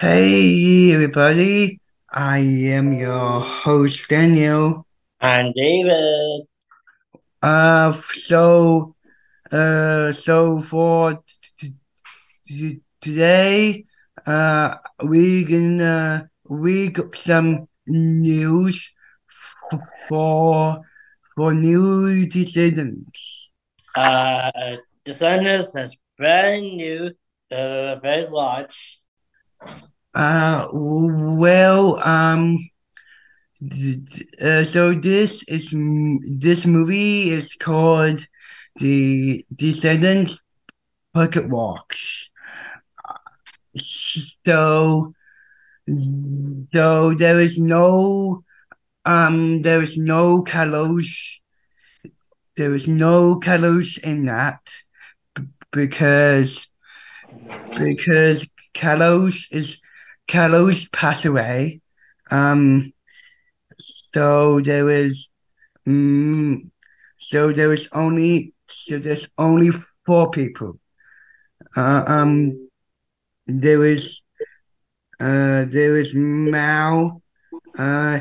Hey everybody, I am your host Daniel. I'm David. Uh, so, uh, so for t- t- today, uh, we gonna read some news for for new descendants. Uh, Descendants has brand new uh, Red Watch. Uh, well, um, uh, so this is this movie is called the Descendants Pocketwatch. So, so there is no, um, there is no Carlos. There is no Carlos in that because because Carlos is Carlos passed away. Um, so there is, um, so there was only so there's only four people. Uh, um, there is, uh, there is Mal, uh,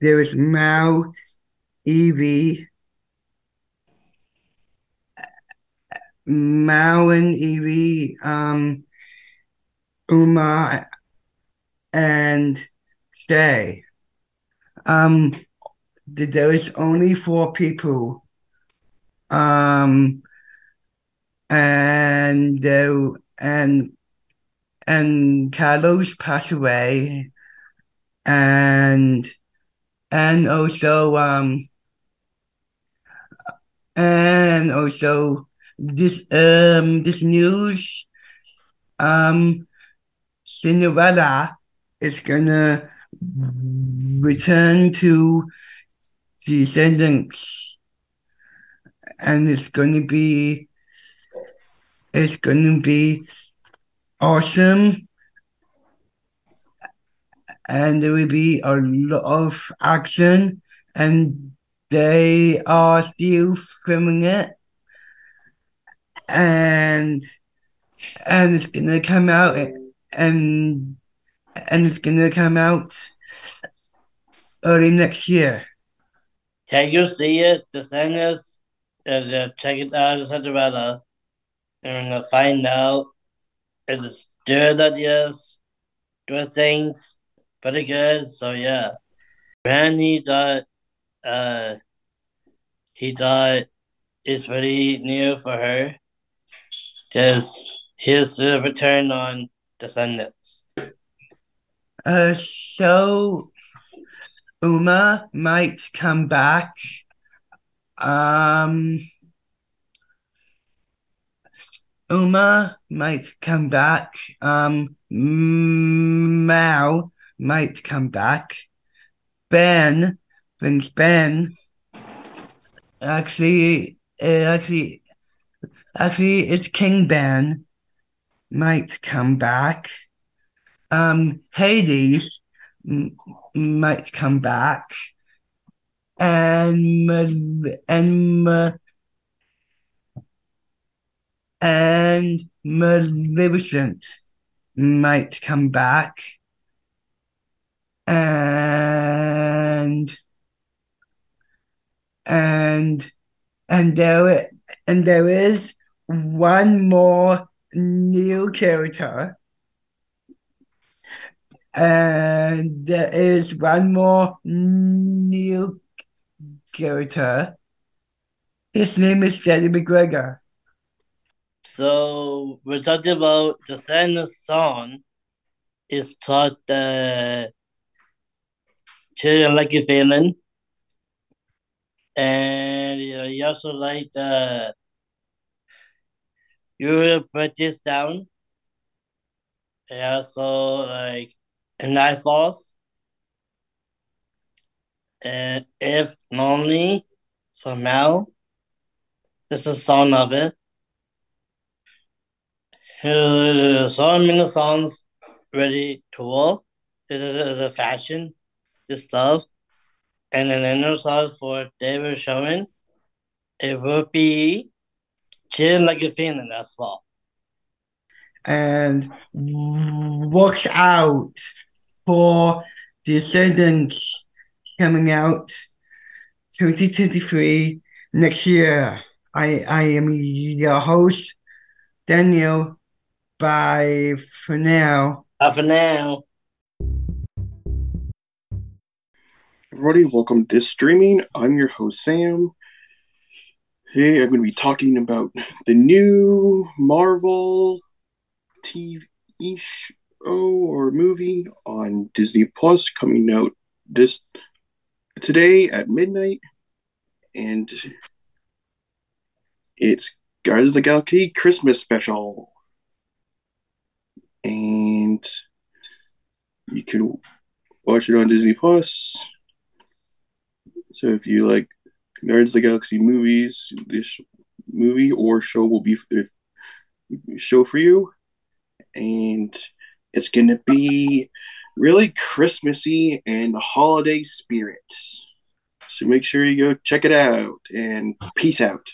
there is Mal, Evie, Mal and Evie, um, Uma, and Shay. Um, there is only four people. Um, and there and and Carlos passed away, and and also um and also this um this news um Cinderella is gonna return to the Descendants. And it's gonna be it's gonna be awesome. And there will be a lot of action. And they are still filming it. And and it's gonna come out and and it's gonna come out early next year. Can you see it? The thing is, uh, check it out, it's Cinderella, and we're gonna find out if it's good ideas, good things, pretty good. So yeah, Randy thought, uh, he died. it's pretty new for her. Just his return on Descendants. Uh, so Uma might come back. Um, Uma might come back. Um, Mal might come back. Ben brings Ben. Actually, uh, actually, actually, it's King Ben might come back. Um, Hades m- might come back, and and and Maleficent might come back, and and and there and there is one more new character. And there is one more new character. His name is Danny McGregor. So we're talking about the Santa song is taught the uh, children like a feeling. And you also like the you will put this down. Yeah, so like night falls. And if lonely for now, this is a song of it. so many songs ready to roll. This is the fashion, this stuff. And then another song for David Sherman. It will be Chillin' Like a Villain as well. and watch out for Descendants coming out 2023 next year. I, I am your host, Daniel. Bye for now. Bye for now. Everybody, welcome to streaming. I'm your host, Sam. Hey, I'm going to be talking about the new Marvel TV show or movie on Disney Plus coming out this today at midnight, and it's Guardians of the Galaxy Christmas special, and you can watch it on Disney Plus. So if you like Of the Galaxy movies, this movie or show will be the show for you, and it's gonna be really Christmassy and the holiday spirit. So make sure you go check it out and peace out.